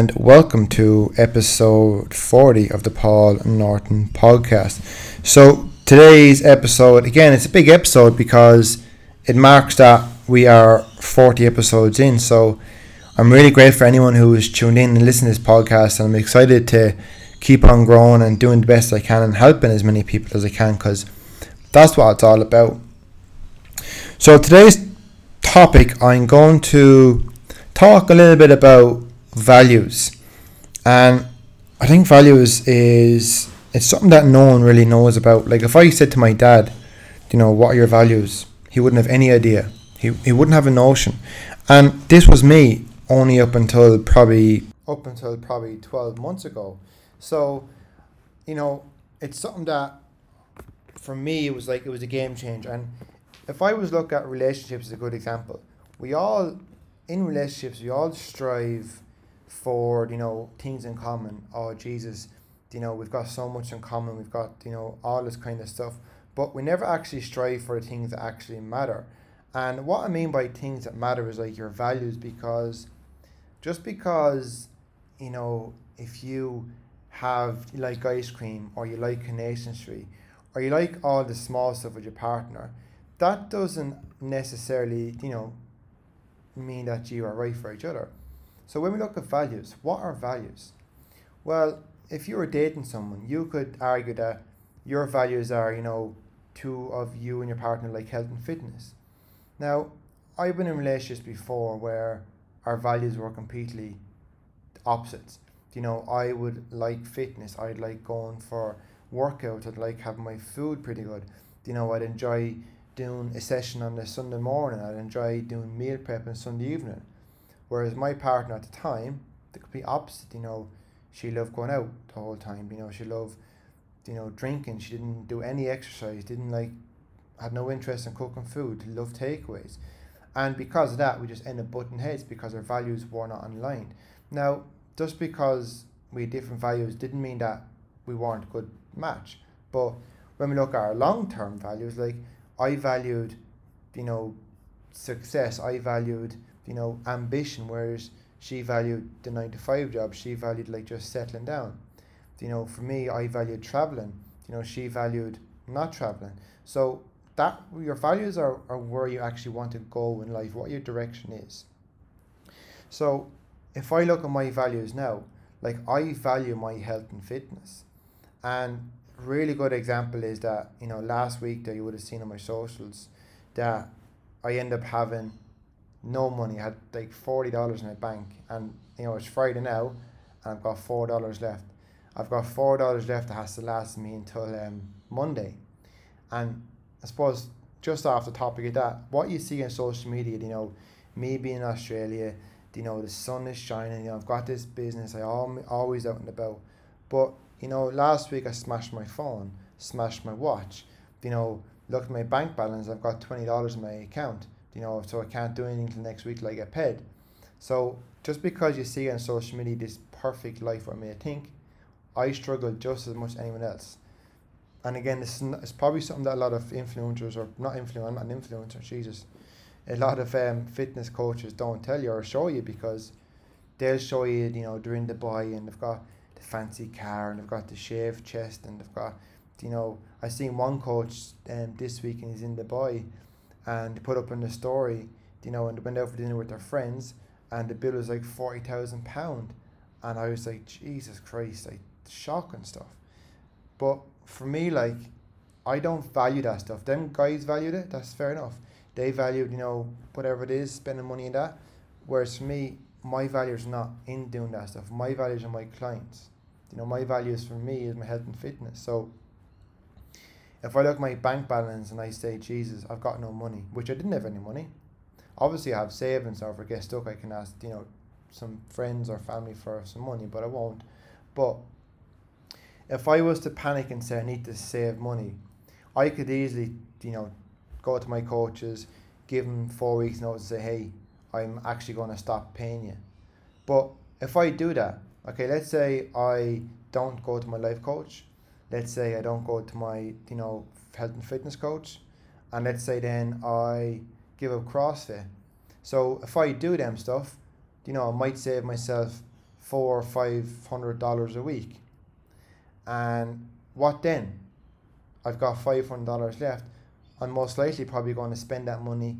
and welcome to episode 40 of the Paul Norton podcast. So, today's episode, again, it's a big episode because it marks that we are 40 episodes in. So, I'm really grateful for anyone who has tuned in and listened to this podcast, and I'm excited to keep on growing and doing the best I can and helping as many people as I can because that's what it's all about. So, today's topic, I'm going to talk a little bit about values. And I think values is it's something that no one really knows about. Like if I said to my dad, you know, what are your values? He wouldn't have any idea. He he wouldn't have a notion. And this was me only up until probably up until probably 12 months ago. So, you know, it's something that for me it was like it was a game changer. And if I was look at relationships as a good example, we all in relationships we all strive for you know things in common. Oh Jesus, you know we've got so much in common. We've got you know all this kind of stuff, but we never actually strive for the things that actually matter. And what I mean by things that matter is like your values, because just because you know if you have you like ice cream or you like Coronation Street or you like all the small stuff with your partner, that doesn't necessarily you know mean that you are right for each other. So when we look at values, what are values? Well, if you were dating someone, you could argue that your values are, you know, two of you and your partner like health and fitness. Now, I've been in relationships before where our values were completely opposites. You know, I would like fitness. I'd like going for workouts. I'd like having my food pretty good. You know, I'd enjoy doing a session on a Sunday morning. I'd enjoy doing meal prep on Sunday evening. Whereas my partner at the time, the complete opposite, you know, she loved going out the whole time. You know, she loved, you know, drinking. She didn't do any exercise. Didn't like, had no interest in cooking food. Loved takeaways, and because of that, we just ended up butting heads because our values were not aligned. Now, just because we had different values didn't mean that we weren't a good match. But when we look at our long term values, like I valued, you know, success. I valued you know, ambition, whereas she valued the nine to five job. She valued like just settling down. You know, for me, I valued traveling. You know, she valued not traveling. So that your values are, are where you actually want to go in life, what your direction is. So if I look at my values now, like I value my health and fitness. And really good example is that, you know, last week that you would have seen on my socials that I end up having no money. I had like forty dollars in my bank, and you know it's Friday now, and I've got four dollars left. I've got four dollars left that has to last me until um, Monday, and I suppose just off the topic of that, what you see on social media, you know, me being in Australia, you know, the sun is shining. You know, I've got this business. I am always out and about, but you know, last week I smashed my phone, smashed my watch. You know, looked at my bank balance. I've got twenty dollars in my account you know, so I can't do anything till next week till I get paid. So just because you see on social media this perfect life for me, I think I struggle just as much as anyone else. And again, it's, it's probably something that a lot of influencers, or not influencers, I'm not an influencer, Jesus, a lot of um, fitness coaches don't tell you or show you because they'll show you, you know, during the buy and they've got the fancy car and they've got the shaved chest and they've got, you know, I seen one coach um, this week and he's in Dubai and put up in the story, you know, and went out for dinner with their friends, and the bill was like forty thousand pound, and I was like, Jesus Christ, like shocking stuff. But for me, like, I don't value that stuff. Them guys valued it. That's fair enough. They valued, you know, whatever it is, spending money in that. Whereas for me, my value is not in doing that stuff. My values are my clients. You know, my values for me is my health and fitness. So if I look at my bank balance and I say, Jesus, I've got no money, which I didn't have any money. Obviously, I have savings, or if I get stuck, I can ask, you know, some friends or family for some money, but I won't. But if I was to panic and say I need to save money, I could easily, you know, go to my coaches, give them four weeks notice, say, hey, I'm actually going to stop paying you. But if I do that, okay, let's say I don't go to my life coach, let's say I don't go to my you know health and fitness coach, and let's say then I give up CrossFit. So if I do them stuff, you know, I might save myself four or five hundred dollars a week. And what then? I've got five hundred dollars left. I'm most likely probably going to spend that money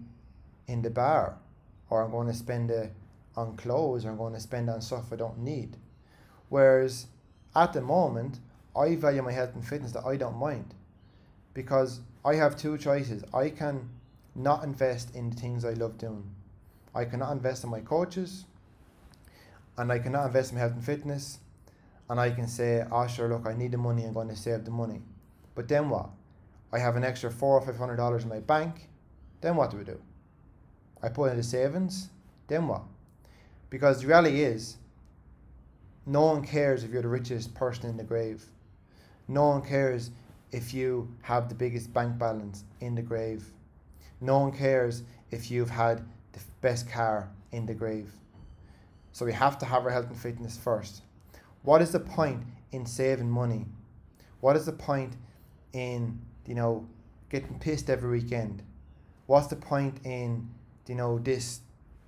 in the bar, or I'm going to spend it on clothes, or I'm going to spend on stuff I don't need. Whereas at the moment, I value my health and fitness that I don't mind because I have two choices. I can not invest in the things I love doing. I cannot invest in my coaches and I cannot invest in my health and fitness. And I can say, oh, sure, look, I need the money, I'm going to save the money. But then what? I have an extra four or five hundred dollars in my bank. Then what do we do? I put in the savings. Then what? Because the reality is, no one cares if you're the richest person in the grave. No one cares if you have the biggest bank balance in the grave. No one cares if you've had the best car in the grave. So we have to have our health and fitness first. What is the point in saving money? What is the point in, you know, getting pissed every weekend? What's the point in, you know, this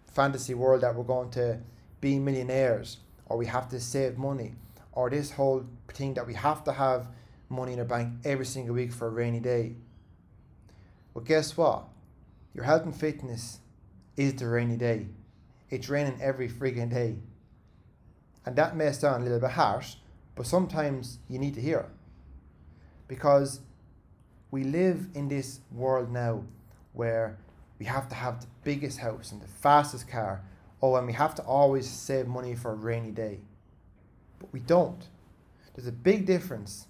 fantasy world that we're going to be millionaires or we have to save money or this whole thing that we have to have money in our bank every single week for a rainy day? Well, guess what? Your health and fitness is the rainy day. It's raining every freaking day. And that may sound a little bit harsh, but sometimes you need to hear it. Because we live in this world now where we have to have the biggest house and the fastest car. Oh, and we have to always save money for a rainy day. But we don't. There's a big difference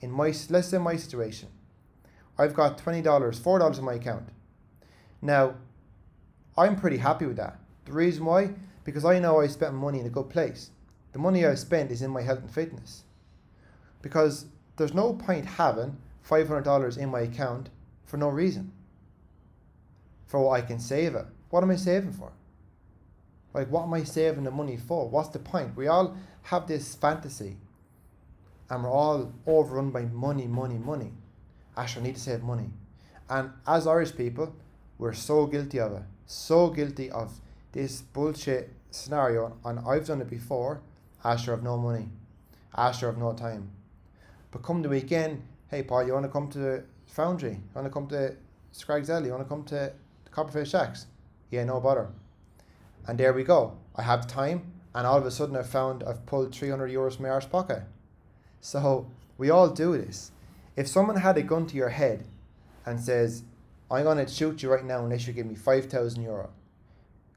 in my, let's say my situation. I've got $20, $4 in my account. Now, I'm pretty happy with that. The reason why? Because I know I spent money in a good place. The money I spent is in my health and fitness. Because there's no point having $500 in my account for no reason. For what I can save it. What am I saving for? Like, what am I saving the money for? What's the point? We all have this fantasy and we're all overrun by money, money, money. I need to save money. And as Irish people, we're so guilty of it. So guilty of this bullshit scenario, and I've done it before. I Asher have no money, I Asher have no time. But come the weekend, hey Paul, you want to come to the Foundry? You want to come to Scraggs Alley? You want to come to the Copper Face Jacks? Yeah, no bother. And there we go. I have time, and all of a sudden I've found I've pulled 300 euros from my arse pocket. So we all do this. If someone had a gun to your head and says, I'm going to shoot you right now unless you give me 5,000 euro,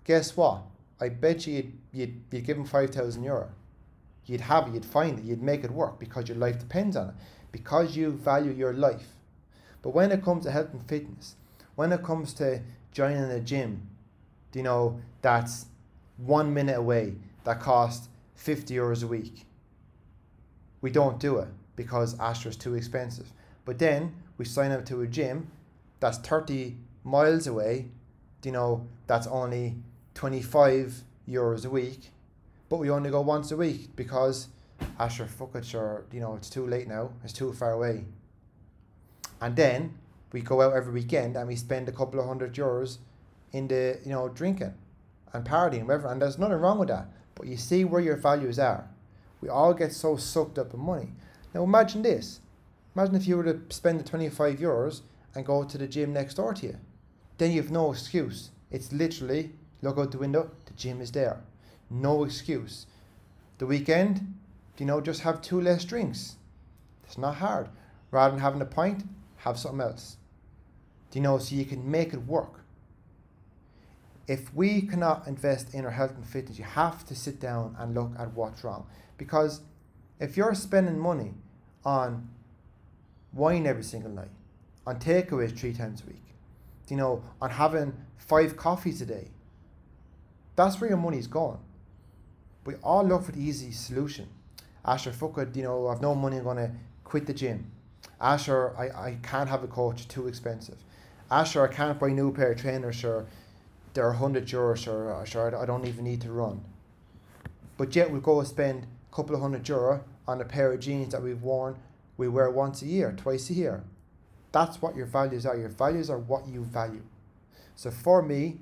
guess what? I bet you you'd, you'd, you'd give him 5,000 euro. You'd have it, you'd find it, you'd make it work because your life depends on it, because you value your life. But when it comes to health and fitness, when it comes to joining a gym, you know, that's one minute away, that costs 50 euros a week, we don't do it because Astra is too expensive. But then we sign up to a gym that's 30 miles away, you know, that's only 25 euros a week, but we only go once a week because, Asher, fuck it, sure, you know, it's too late now, it's too far away. And then we go out every weekend and we spend a couple of hundred euros in the, you know, drinking and partying, whatever, and there's nothing wrong with that. But you see where your values are. We all get so sucked up in money. Now imagine this. Imagine if you were to spend the 25 euros and go to the gym next door to you. Then you have no excuse. It's literally look out the window, the gym is there. No excuse. The weekend, you know, just have two less drinks. It's not hard. Rather than having a pint, have something else. Do you know, so you can make it work. If we cannot invest in our health and fitness, you have to sit down and look at what's wrong. Because if you're spending money on wine every single night, on takeaways three times a week, you know, on having five coffees a day. That's where your money's going. We all look for the easy solution. Asher, fuck it, you know, I've no money, I'm going to quit the gym. Asher, I, I can't have a coach, too expensive. Asher, I can't buy a new pair of trainers, sure, they're 100 euros, sure, uh, sure, I don't even need to run. But yet we'll go and spend a couple of hundred euro on a pair of jeans that we've worn, we wear once a year, twice a year. That's what your values are. Your values are what you value. So for me,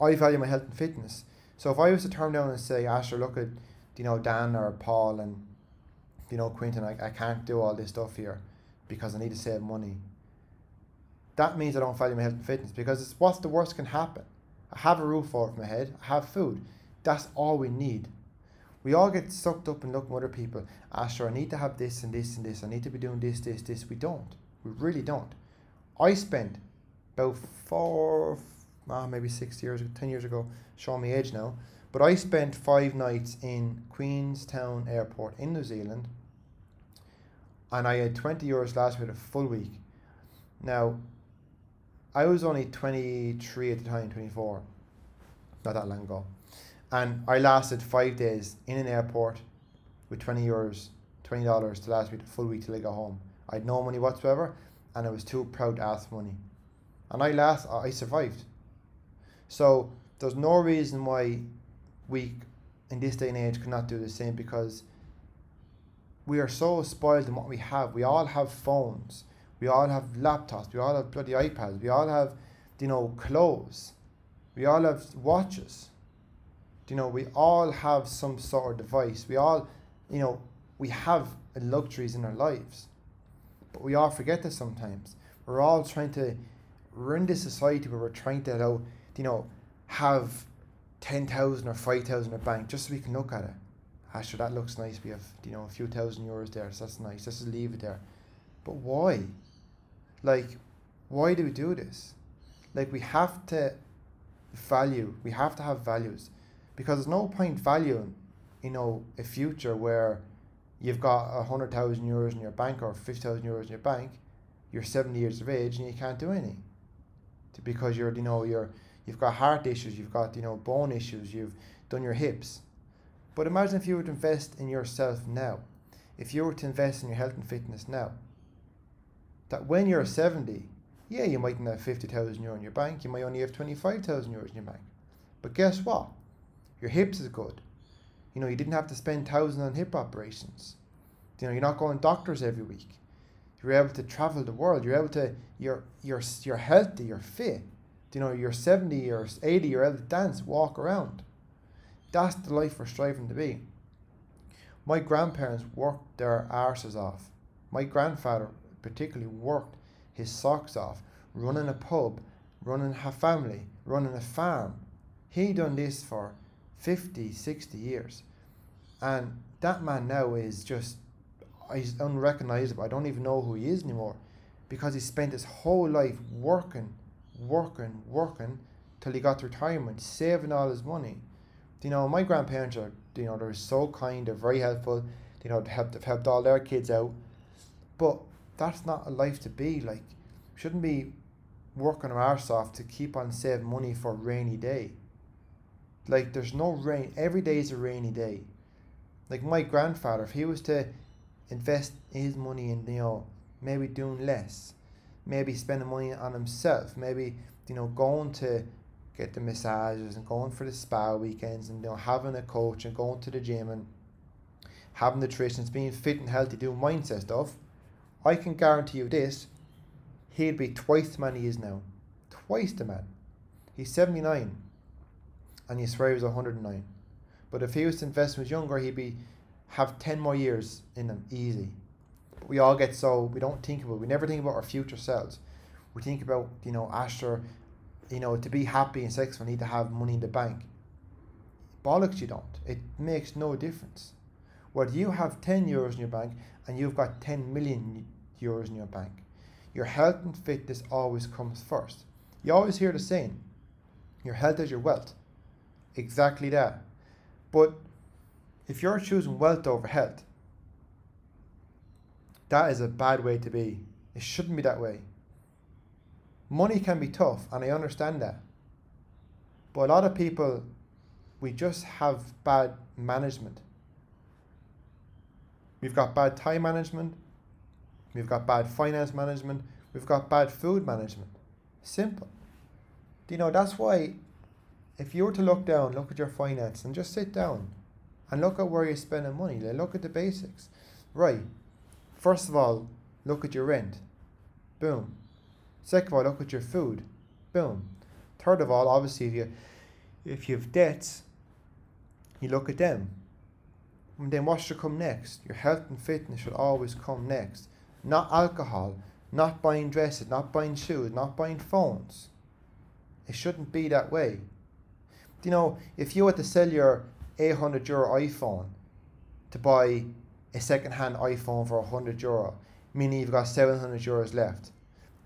I value my health and fitness. So if I was to turn down and say, Asher, look at, you know, Dan or Paul and, you know, Quinton, I, I can't do all this stuff here because I need to save money. That means I don't value my health and fitness because it's what's the worst can happen. I have a roof over my head, I have food. That's all we need. We all get sucked up and look at other people. Asher, I need to have this and this and this. I need to be doing this, this, this. We don't. We really don't. I spent about four, ah, maybe six years, ten years ago, showing my age now. But I spent five nights in Queenstown Airport in New Zealand, and I had twenty euros last week, a full week. Now, I was only twenty three at the time, twenty four, not that long ago, and I lasted five days in an airport with twenty euros, twenty dollars to last me the full week till I got home. I had no money whatsoever, and I was too proud to ask money and I last I survived. So there's no reason why we in this day and age cannot do the same because we are so spoiled in what we have. We all have phones. We all have laptops. We all have bloody iPads. We all have, you know, clothes. We all have watches. You know, we all have some sort of device. We all, you know, we have luxuries in our lives. But we all forget this sometimes. We're all trying to we're in this society where we're trying to you know, have 10,000 or 5,000 in a bank just so we can look at it. Ah, sure, that looks nice. We have, you know, a few thousand euros there, so that's nice. Let's just leave it there. But why? Like, why do we do this? Like, we have to value, we have to have values. Because there's no point valuing, you know, a future where you've got a hundred thousand euros in your bank or fifty thousand euros in your bank, you're seventy years of age and you can't do anything because you're you know you're you've got heart issues, you've got you know bone issues, you've done your hips. But imagine if you were to invest in yourself now, if you were to invest in your health and fitness now. That when you're hmm. seventy, yeah, you mightn't have fifty thousand euro in your bank, you might only have twenty five thousand euros in your bank. But guess what? Your hips is good. You know, you didn't have to spend thousands on hip operations. You know, you're not going to doctors every week. You're able to travel the world. You're able to. You're you're you're healthy. You're fit. You know, you're seventy or eighty. You're able to dance, walk around. That's the life we're striving to be. My grandparents worked their arses off. My grandfather particularly worked his socks off, running a pub, running a family, running a farm. He done this for 50, 60 years. And that man now is just he's unrecognizable. I don't even know who he is anymore because he spent his whole life working, working, working till he got to retirement, saving all his money. You know, my grandparents are, you know, they're so kind, they're very helpful, you know, they helped, they've helped all their kids out. But that's not a life to be. Like, shouldn't be working our arse off to keep on saving money for a rainy day. Like, there's no rain, every day is a rainy day. Like, my grandfather, if he was to invest his money in you know maybe doing less, maybe spending money on himself, maybe you know going to get the massages and going for the spa weekends and you know having a coach and going to the gym and having nutrition, being fit and healthy, doing mindset stuff. I can guarantee you this: he'd be twice the man he is now, twice the man. He's seventy nine, and you swear he was hundred and nine. But if he was to invest when he was younger, he'd be have 10 more years in them easy. But we all get so, we don't think about, we never think about our future selves. We think about, you know, Asher, you know, to be happy and successful, we need to have money in the bank. Bollocks, you don't. It makes no difference. Whether you have 10 euros in your bank and you've got 10 million euros in your bank, your health and fitness always comes first. You always hear the saying, your health is your wealth. Exactly that. But if you're choosing wealth over health, that is a bad way to be. It shouldn't be that way. Money can be tough, and I understand that. But a lot of people, we just have bad management. We've got bad time management, we've got bad finance management, we've got bad food management. Simple. Do you know that's why if you were to look down, look at your finance and just sit down and look at where you're spending money. Like, look at the basics. Right. First of all, look at your rent. Boom. Second of all, look at your food. Boom. Third of all, obviously, if you if you have debts, You look at them. Then what should come next? Your health and fitness should always come next. Not alcohol, not buying dresses, not buying shoes, not buying phones. It shouldn't be that way. You know, if you had to sell your 800 euro iPhone to buy a second hand iPhone for 100 euro, meaning you've got 700 euros left,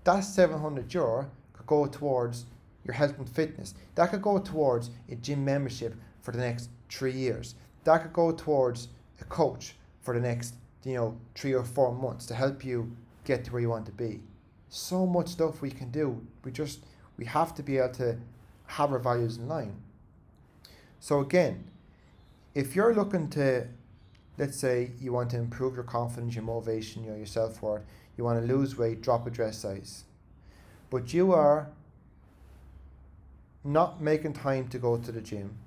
that 700 euro could go towards your health and fitness. That could go towards a gym membership for the next three years. That could go towards a coach for the next, you know, three or four months to help you get to where you want to be. So much stuff we can do. We just we have to be able to have our values in line. So again, if you're looking to let's say you want to improve your confidence, your motivation, your, your self worth, you want to lose weight, drop a dress size. But you are not making time to go to the gym.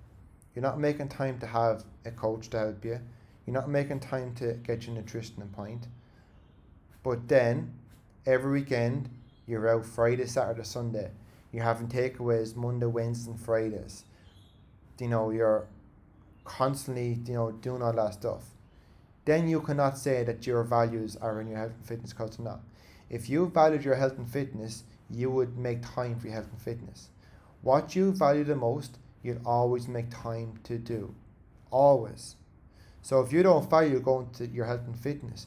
You're not making time to have a coach to help you. You're not making time to get your nutrition in point. But then every weekend you're out Friday, Saturday, Sunday. You're having takeaways Monday, Wednesday, and Fridays. You know, you're constantly, you know, doing all that stuff then you cannot say that your values are in your health and fitness culture not. If you valued your health and fitness, you would make time for your health and fitness. What you value the most, you'll always make time to do. Always. So if you don't value going to your health and fitness,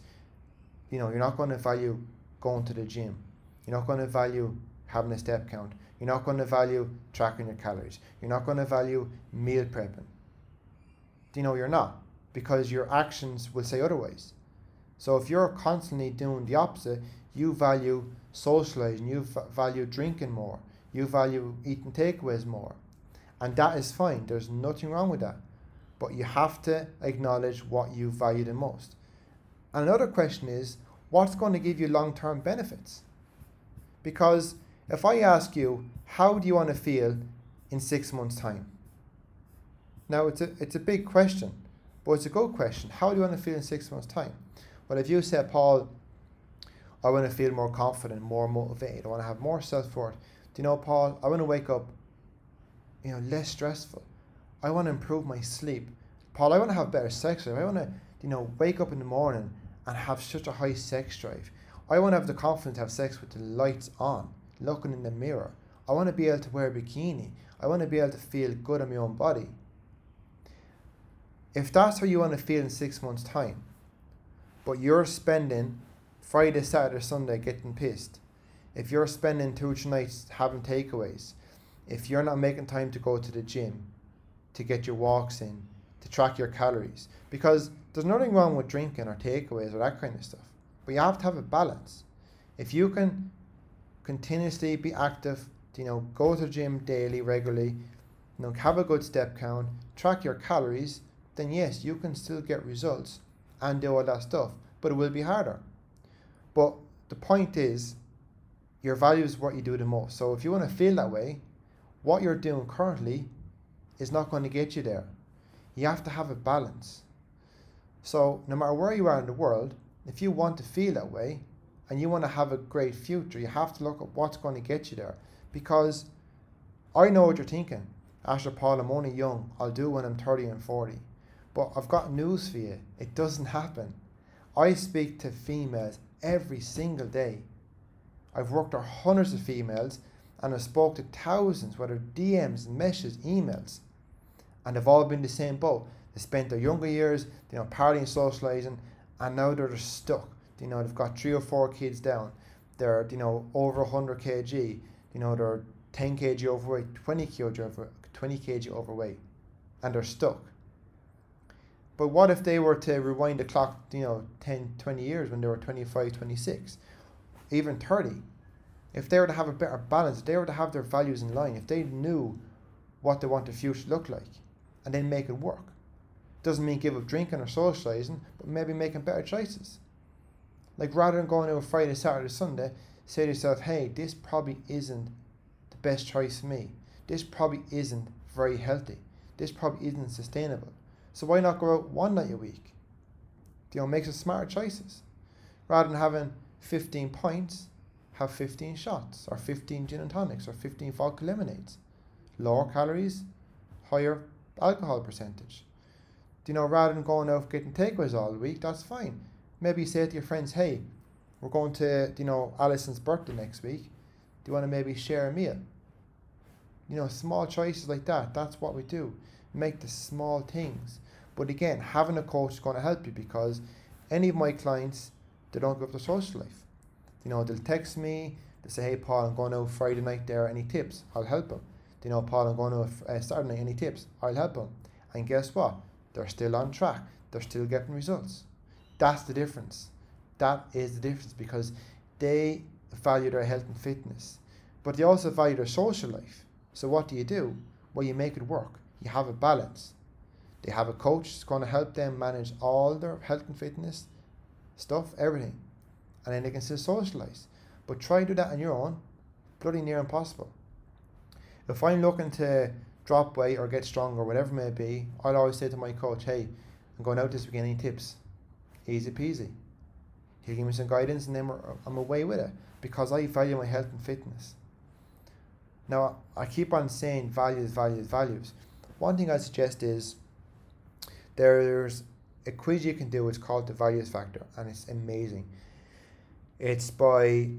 you know, you're not going to value going to the gym. You're not going to value having a step count. You're not going to value tracking your calories. You're not going to value meal prepping. You know, you're not because your actions will say otherwise. So if you're constantly doing the opposite, you value socializing, you value drinking more, you value eating takeaways more. And that is fine, there's nothing wrong with that. But you have to acknowledge what you value the most. And another question is what's going to give you long term benefits? Because if I ask you, how do you want to feel in six months' time? Now, it's a, it's a big question but it's a good question. How do you want to feel in six months' time? Well, if you say, Paul, I want to feel more confident, more motivated, I want to have more self worth. Do you know, Paul, I want to wake up, you know, less stressful. I want to improve my sleep. Paul, I want to have better sex drive. I want to, you know, wake up in the morning and have such a high sex drive. I want to have the confidence to have sex with the lights on, looking in the mirror. I want to be able to wear a bikini. I want to be able to feel good in my own body if that's how you want to feel in six months' time, but you're spending Friday, Saturday, Sunday getting pissed, if you're spending two nights having takeaways, if you're not making time to go to the gym, to get your walks in, to track your calories, because there's nothing wrong with drinking or takeaways or that kind of stuff, but you have to have a balance. If you can continuously be active, you know, go to the gym daily, regularly, you know, have a good step count, track your calories, then yes, you can still get results and do all that stuff, but it will be harder. But the point is, your value is what you do the most. So if you want to feel that way, what you're doing currently is not going to get you there. You have to have a balance. So no matter where you are in the world, if you want to feel that way and you want to have a great future, you have to look at what's going to get you there. Because I know what you're thinking. Asher Paul, I'm only young. I'll do when I'm 30 and 40. But I've got news for you. It doesn't happen. I speak to females every single day. I've worked with hundreds of females and I've spoke to thousands, whether DMs, messages, emails. And they've all been the same boat. They spent their younger years, you know, partying, socializing, and now they're just stuck. You know, they've got three or four kids down. They're, you know, over 100 kg. You know, they're 10 kg overweight, 20 kg, over, 20 kg overweight. And they're stuck. But what if they were to rewind the clock, you know, 10, 20 years when they were 25, 26, even 30? If they were to have a better balance, if they were to have their values in line, if they knew what they want the future to look like, and then make it work. Doesn't mean give up drinking or socializing, but maybe making better choices. Like rather than going out Friday, Saturday, Sunday, say to yourself, hey, this probably isn't the best choice for me. This probably isn't very healthy. This probably isn't sustainable. So why not go out one night a week? You know, make some smart choices. Rather than having 15 pints, have 15 shots, or 15 gin and tonics, or 15 vodka lemonades. Lower calories, higher alcohol percentage. you know, rather than going out getting takeaways all week, that's fine. Maybe say to your friends, hey, we're going to, you know, Alison's birthday next week. Do you want to maybe share a meal? You know, small choices like that. That's what we do. Make the small things. But again, having a coach is going to help you because any of my clients, they don't give up their social life. You know, they'll text me, they say, hey, Paul, I'm going out Friday night there. Any tips? I'll help them. You know, Paul, I'm going out uh, Saturday night. Any tips? I'll help them. And guess what? They're still on track. They're still getting results. That's the difference. That is the difference because they value their health and fitness, but they also value their social life. So what do you do? Well, you make it work. You have a balance. They have a coach that's going to help them manage all their health and fitness stuff, everything. And then they can still socialize. But try to do that on your own. Bloody near impossible. If I'm looking to drop weight or get stronger, whatever it may be, I'll always say to my coach, hey, I'm going out this weekend, any tips? Easy peasy. He'll give me some guidance and then I'm away with it because I value my health and fitness. Now, I keep on saying values, values, values. One thing I suggest is there's a quiz you can do, it's called the Values Factor, and it's amazing. It's by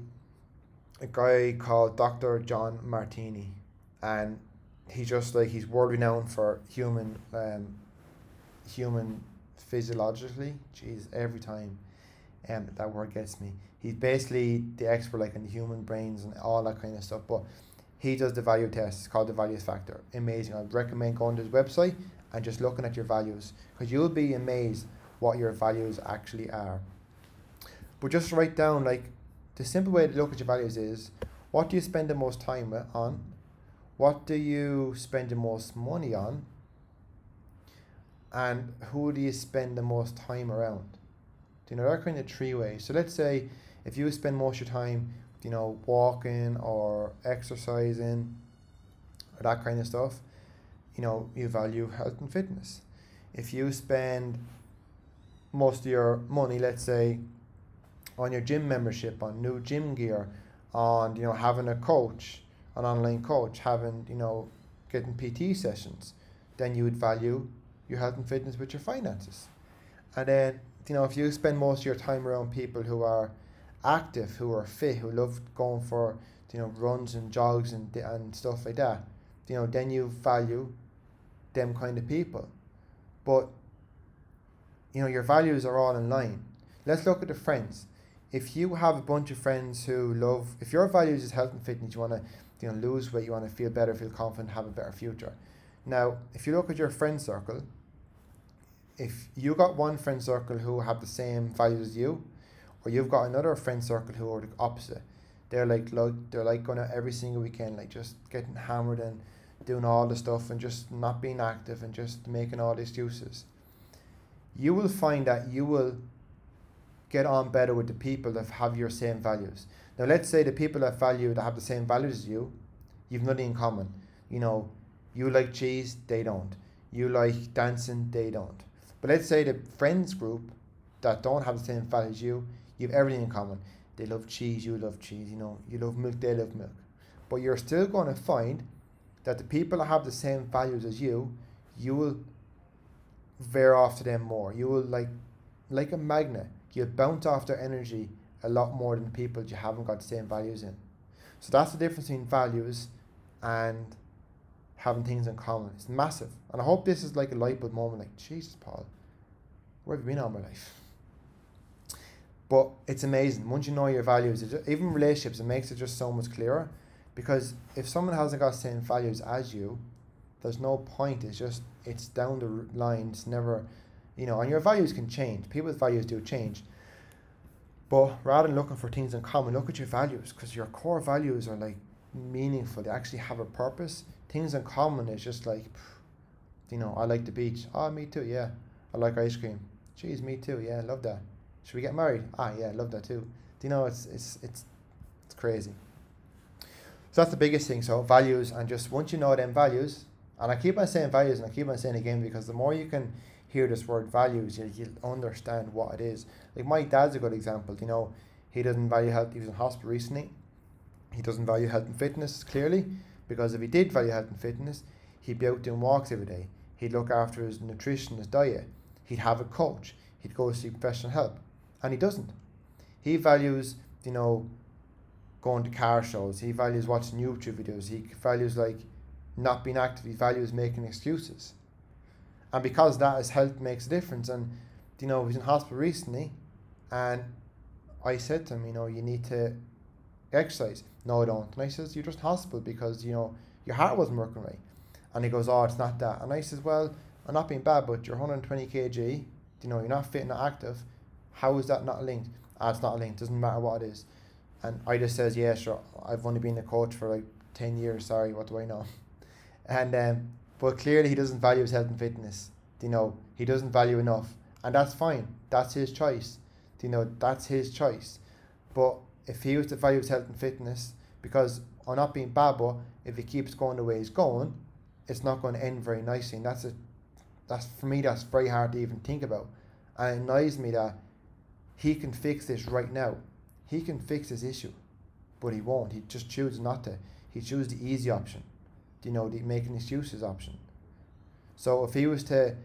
a guy called Dr. John Demartini, and he's just like he's world renowned for human um, human physiologically. Jeez, every time um, that word gets me. He's basically the expert like in human brains and all that kind of stuff. But he does the value test. It's called the values factor. Amazing. I'd recommend going to his website and just looking at your values because you'll be amazed what your values actually are. But just write down like the simple way to look at your values is what do you spend the most time on? What do you spend the most money on? And who do you spend the most time around? Do You know, are kind of three ways. So let's say if you spend most of your time, you know, walking or exercising or that kind of stuff, you know, you value health and fitness. If you spend most of your money, let's say, on your gym membership, on new gym gear, on you know having a coach, an online coach, having you know getting PT sessions, then you would value your health and fitness with your finances. And then you know if you spend most of your time around people who are active, who are fit, who love going for you know runs and jogs and and stuff like that, you know then you value them kind of people. But you know your values are all in line. Let's look at the friends. If you have a bunch of friends who love, if your values is health and fitness, you want to you know lose weight, you want to feel better, feel confident, have a better future. Now, if you look at your friend circle, if you got one friend circle who have the same values as you, or you've got another friend circle who are the opposite, they're like, they're like going out every single weekend, like just getting hammered and doing all the stuff and just not being active and just making all the excuses, you will find that you will get on better with the people that have your same values. Now, let's say the people that value that have the same values as you, you've nothing in common. You know, you like cheese, they don't. You like dancing, they don't. But let's say the friends group that don't have the same values as you, you have everything in common. They love cheese, you love cheese. You know, you love milk, they love milk. But you're still going to find that the people that have the same values as you, you will veer off to them more. You will like like a magnet. You'll bounce off their energy a lot more than people you haven't got the same values in. So that's the difference between values and having things in common. It's massive. And I hope this is like a light bulb moment, like, Jesus, Paul, where have you been all my life? But it's amazing. Once you know your values, just, even relationships, it makes it just so much clearer. Because if someone hasn't got the same values as you, there's no point. It's just it's down the line. It's never, you know. And your values can change. People's values do change. But rather than looking for things in common, look at your values because your core values are like meaningful. They actually have a purpose. Things in common is just like, you know, I like the beach. Oh, me too. Yeah, I like ice cream. Geez, me too. Yeah, I love that. Should we get married? Ah, yeah, love that too. Do you know it's it's it's it's crazy. So that's the biggest thing. So values, and just once you know them values, and I keep on saying values, and I keep on saying again because the more you can hear this word values, you, you'll understand what it is. Like my dad's a good example. You know, he doesn't value health. He was in hospital recently. He doesn't value health and fitness clearly because if he did value health and fitness, he'd be out doing walks every day. He'd look after his nutrition, his diet. He'd have a coach. He'd go seek professional help. And he doesn't. He values, you know, going to car shows. He values watching YouTube videos. He values like not being active. He values making excuses. And because that his health makes a difference. And you know, he was in hospital recently and I said to him, you know, you need to exercise. No, I don't. And I says, You're just in hospital because, you know, your heart wasn't working right. And he goes, Oh, it's not that. And I says, Well, I'm not being bad, but you're 120 kg, you know, you're not fit, and not active. How is that not linked? Ah, it's not linked, doesn't matter what it is. And I just says, Yeah, sure, I've only been a coach for like 10 years, sorry, what do I know? And um, but clearly he doesn't value his health and fitness. You know, he doesn't value enough. And that's fine. That's his choice. You know, that's his choice. But if he was to value his health and fitness, because I'm not being bad, but if he keeps going the way he's going, it's not going to end very nicely. And that's a, that's for me, that's very hard to even think about. And it annoys me that he can fix this right now. He can fix this issue, but he won't. He just chooses not to. He chooses the easy option, you know, the making excuses option. So if he was to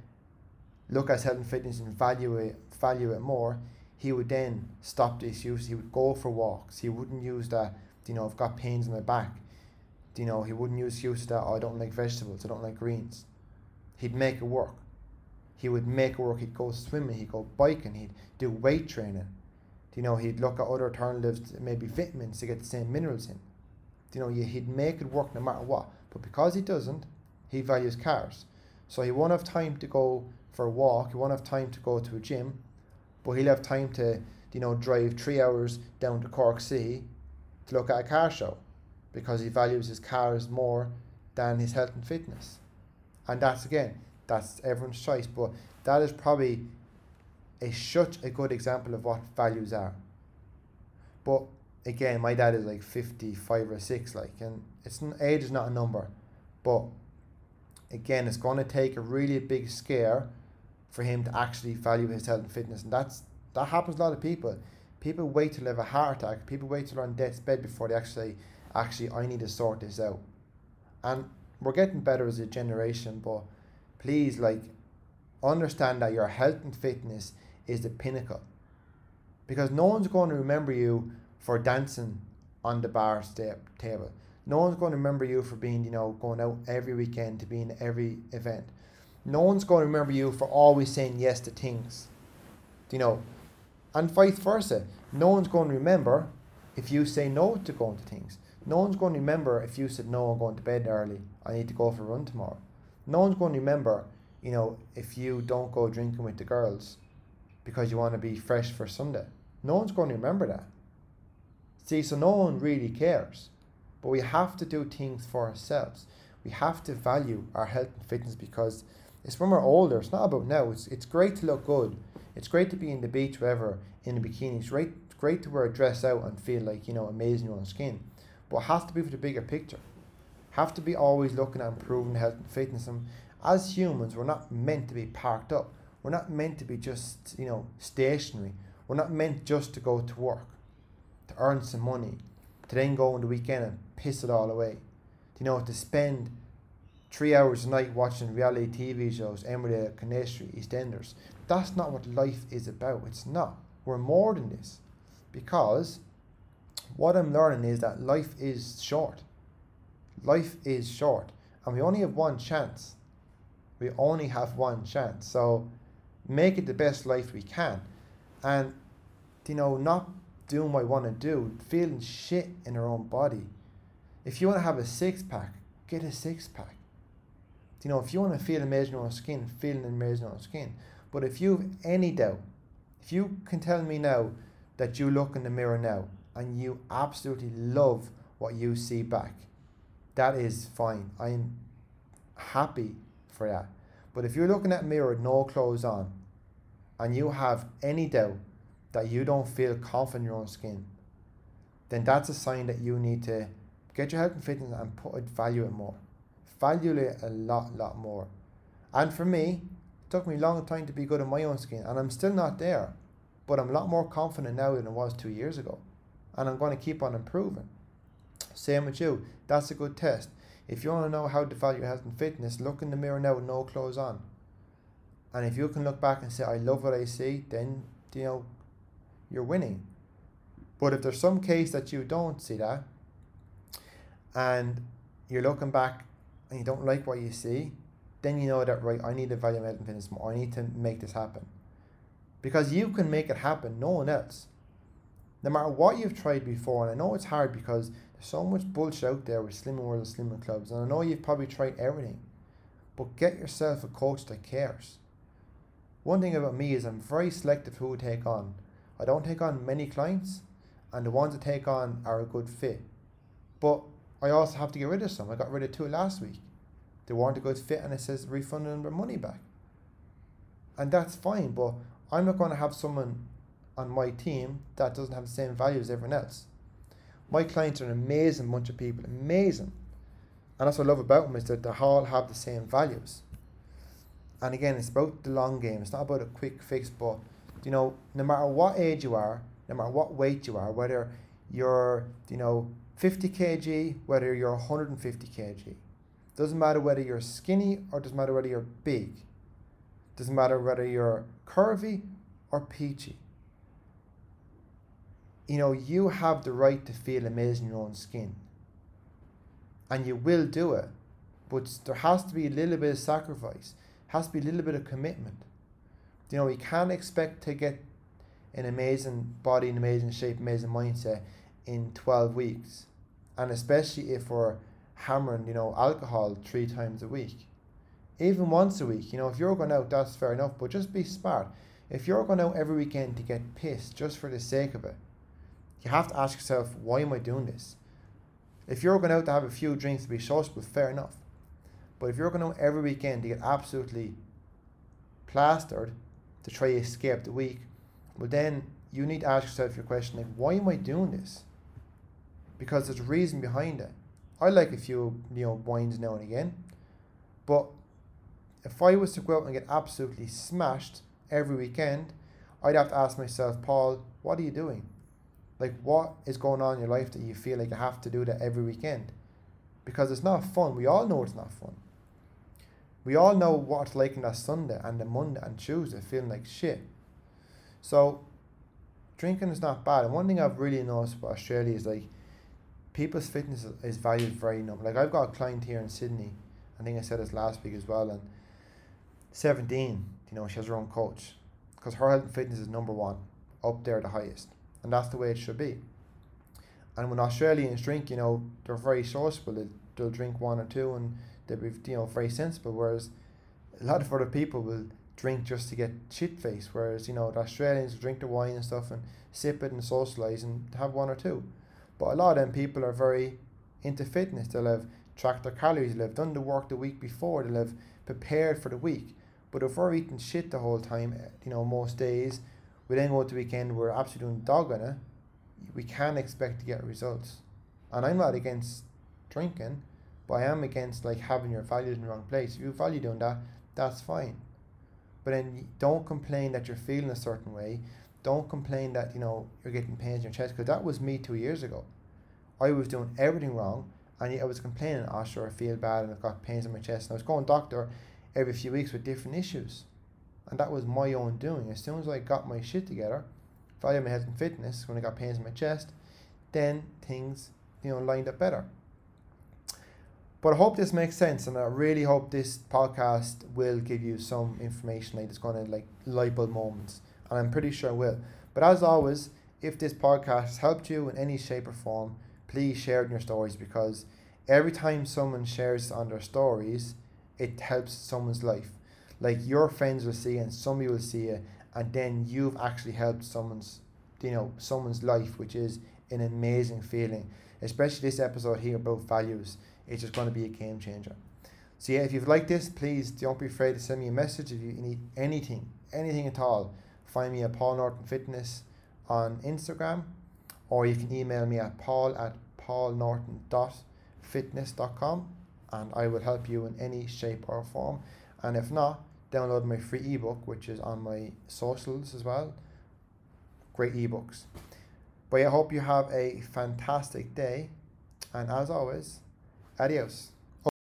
look at health and fitness and value it, value it more, he would then stop this use. He would go for walks. He wouldn't use that, you know, I've got pains in my back. You know, he wouldn't use use that, oh, I don't like vegetables, I don't like greens. He'd make it work. He would make it work. He'd go swimming, he'd go biking, he'd do weight training. You know, he'd look at other alternatives, maybe vitamins to get the same minerals in. You know, he'd make it work no matter what. But because he doesn't, he values cars. So he won't have time to go for a walk, he won't have time to go to a gym, but he'll have time to, you know, drive three hours down to Cork City to look at a car show because he values his cars more than his health and fitness. And that's again, that's everyone's choice, but that is probably a such a good example of what values are. But again, my dad is like 55 or 6 like and it's age is not a number. But again, it's going to take a really big scare for him to actually value his health and fitness. And that's that happens to a lot of people. People wait till they have a heart attack. People wait till they're on death's bed before they actually actually I need to sort this out. And we're getting better as a generation, but please like understand that your health and fitness is the pinnacle. Because no one's going to remember you for dancing on the bar step table. No one's going to remember you for being, you know, going out every weekend to be in every event. No one's going to remember you for always saying yes to things. You know, and vice versa. No one's going to remember if you say no to going to things. No one's going to remember if you said no, I'm going to bed early. I need to go for a run tomorrow. No one's going to remember, you know, if you don't go drinking with the girls because you want to be fresh for Sunday. No one's going to remember that. See, so no one really cares. But we have to do things for ourselves. We have to value our health and fitness because it's when we're older. It's not about now. It's it's great to look good. It's great to be in the beach, wherever, in a bikini. It's great, great to wear a dress out and feel like you know amazing on skin. But it has to be for the bigger picture. Have to be always looking at improving health and fitness. And as humans, we're not meant to be parked up. We're not meant to be just you know stationary. We're not meant just to go to work, to earn some money, to then go on the weekend and piss it all away. You know, to spend three hours a night watching reality TV shows, Emmerdale, Coronation Street, EastEnders. That's not what life is about. It's not. We're more than this. Because what I'm learning is that life is short. Life is short. And we only have one chance. We only have one chance. So make it the best life we can. And, you know, not doing what I want to do, feeling shit in our own body. If you want to have a six pack, get a six pack you know, if you want to feel amazing on your skin, feel amazing on your skin. But if you have any doubt, if you can tell me now that you look in the mirror now and you absolutely love what you see back, that is fine. I'm happy for that. But if you're looking at mirror no clothes on and you have any doubt that you don't feel confident in your own skin, then that's a sign that you need to get your health and fitness and put value it more value it a lot, lot more. And for me, it took me a long time to be good in my own skin, and I'm still not there. But I'm a lot more confident now than I was two years ago. And I'm going to keep on improving. Same with you. That's a good test. If you want to know how to value health and fitness, look in the mirror now with no clothes on. And if you can look back and say, I love what I see, then, you know, you're winning. But if there's some case that you don't see that, and you're looking back and you don't like what you see, then you know that, right, I need to value and fitness more. I need to make this happen. Because you can make it happen, no one else. No matter what you've tried before, and I know it's hard because there's so much bullshit out there with Slimming World and Slimming Clubs, and I know you've probably tried everything, but get yourself a coach that cares. One thing about me is I'm very selective who I take on. I don't take on many clients, and the ones I take on are a good fit. But I also have to get rid of some. I got rid of two last week. They weren't a good fit, and it says refunding their money back. And that's fine, but I'm not going to have someone on my team that doesn't have the same value as everyone else. My clients are an amazing bunch of people, amazing. And that's what I love about them is that they all have the same values. And again, it's about the long game. It's not about a quick fix, but you know, no matter what age you are, no matter what weight you are, whether you're, you know, 50 kg, whether you're 150 kg, doesn't matter whether you're skinny or doesn't matter whether you're big, doesn't matter whether you're curvy or peachy you know, you have the right to feel amazing in your own skin. And you will do it. But there has to be a little bit of sacrifice, has to be a little bit of commitment. You know, you can't expect to get an amazing body, an amazing shape, amazing mindset in 12 weeks. And especially if we're hammering, you know, alcohol three times a week. Even once a week, you know, if you're going out, that's fair enough, but just be smart. If you're going out every weekend to get pissed just for the sake of it, you have to ask yourself, why am I doing this? If you're going out to have a few drinks to be sociable, fair enough. But if you're going out every weekend to get absolutely plastered to try to escape the week, well then you need to ask yourself your question like, why am I doing this? Because there's a reason behind it. I like a few, you know, wines now and again. But if I was to go out and get absolutely smashed every weekend, I'd have to ask myself, Paul, what are you doing? Like, what is going on in your life that you feel like you have to do that every weekend? Because it's not fun. We all know it's not fun. We all know what it's like on that Sunday and the Monday and Tuesday feeling like shit. So, drinking is not bad. And one thing I've really noticed about Australia is like, people's fitness is valued very number. Like, I've got a client here in Sydney. I think I said this last week as well. And 17, you know, she has her own coach. Because her health and fitness is number one, up there the highest and that's the way it should be. And when Australians drink, you know, they're very sociable. They'll drink one or two, and they'll be, you know, very sensible. Whereas a lot of other people will drink just to get shit faced. Whereas you know, the Australians drink the wine and stuff and sip it and socialize and have one or two. But a lot of them people are very into fitness. They'll have tracked their calories. They'll have done the work the week before. They'll have prepared for the week. But if we're eating shit the whole time, eh, you know, most days we then go to the weekend, we're absolutely doing dog on it, we can't expect to get results. And I'm not against drinking, but I am against like having your values in the wrong place. If you value doing that, that's fine. But then don't complain that you're feeling a certain way. Don't complain that you know you're getting pains in your chest because that was me two years ago. I was doing everything wrong, and yet I was complaining. Oh, sure, I feel bad and I've got pains in my chest. And I was going doctor every few weeks with different issues and that was my own doing. As soon as I got my shit together, valued my health and fitness, when I got pains in my chest, then things you know lined up better. But I hope this makes sense, and I really hope this podcast will give you some information like it's going to like light bulb moments, and I'm pretty sure will. But as always, if this podcast has helped you in any shape or form, please share it in your stories because every time someone shares on their stories, it helps someone's life. Like your friends will see and somebody will see it and then you've actually helped someone's you know someone's life which is an amazing feeling. Especially this episode here about values. It's just going to be a game changer. So yeah if you've liked this please don't be afraid to send me a message if you need anything anything at all find me at paul norton fitness on instagram or you can email me at paul at paulnorton.fitness.com and i will help you in any shape or form and if not download my free ebook, which is on my socials as well. Great ebooks. But I hope you have a fantastic day. And as always, adios.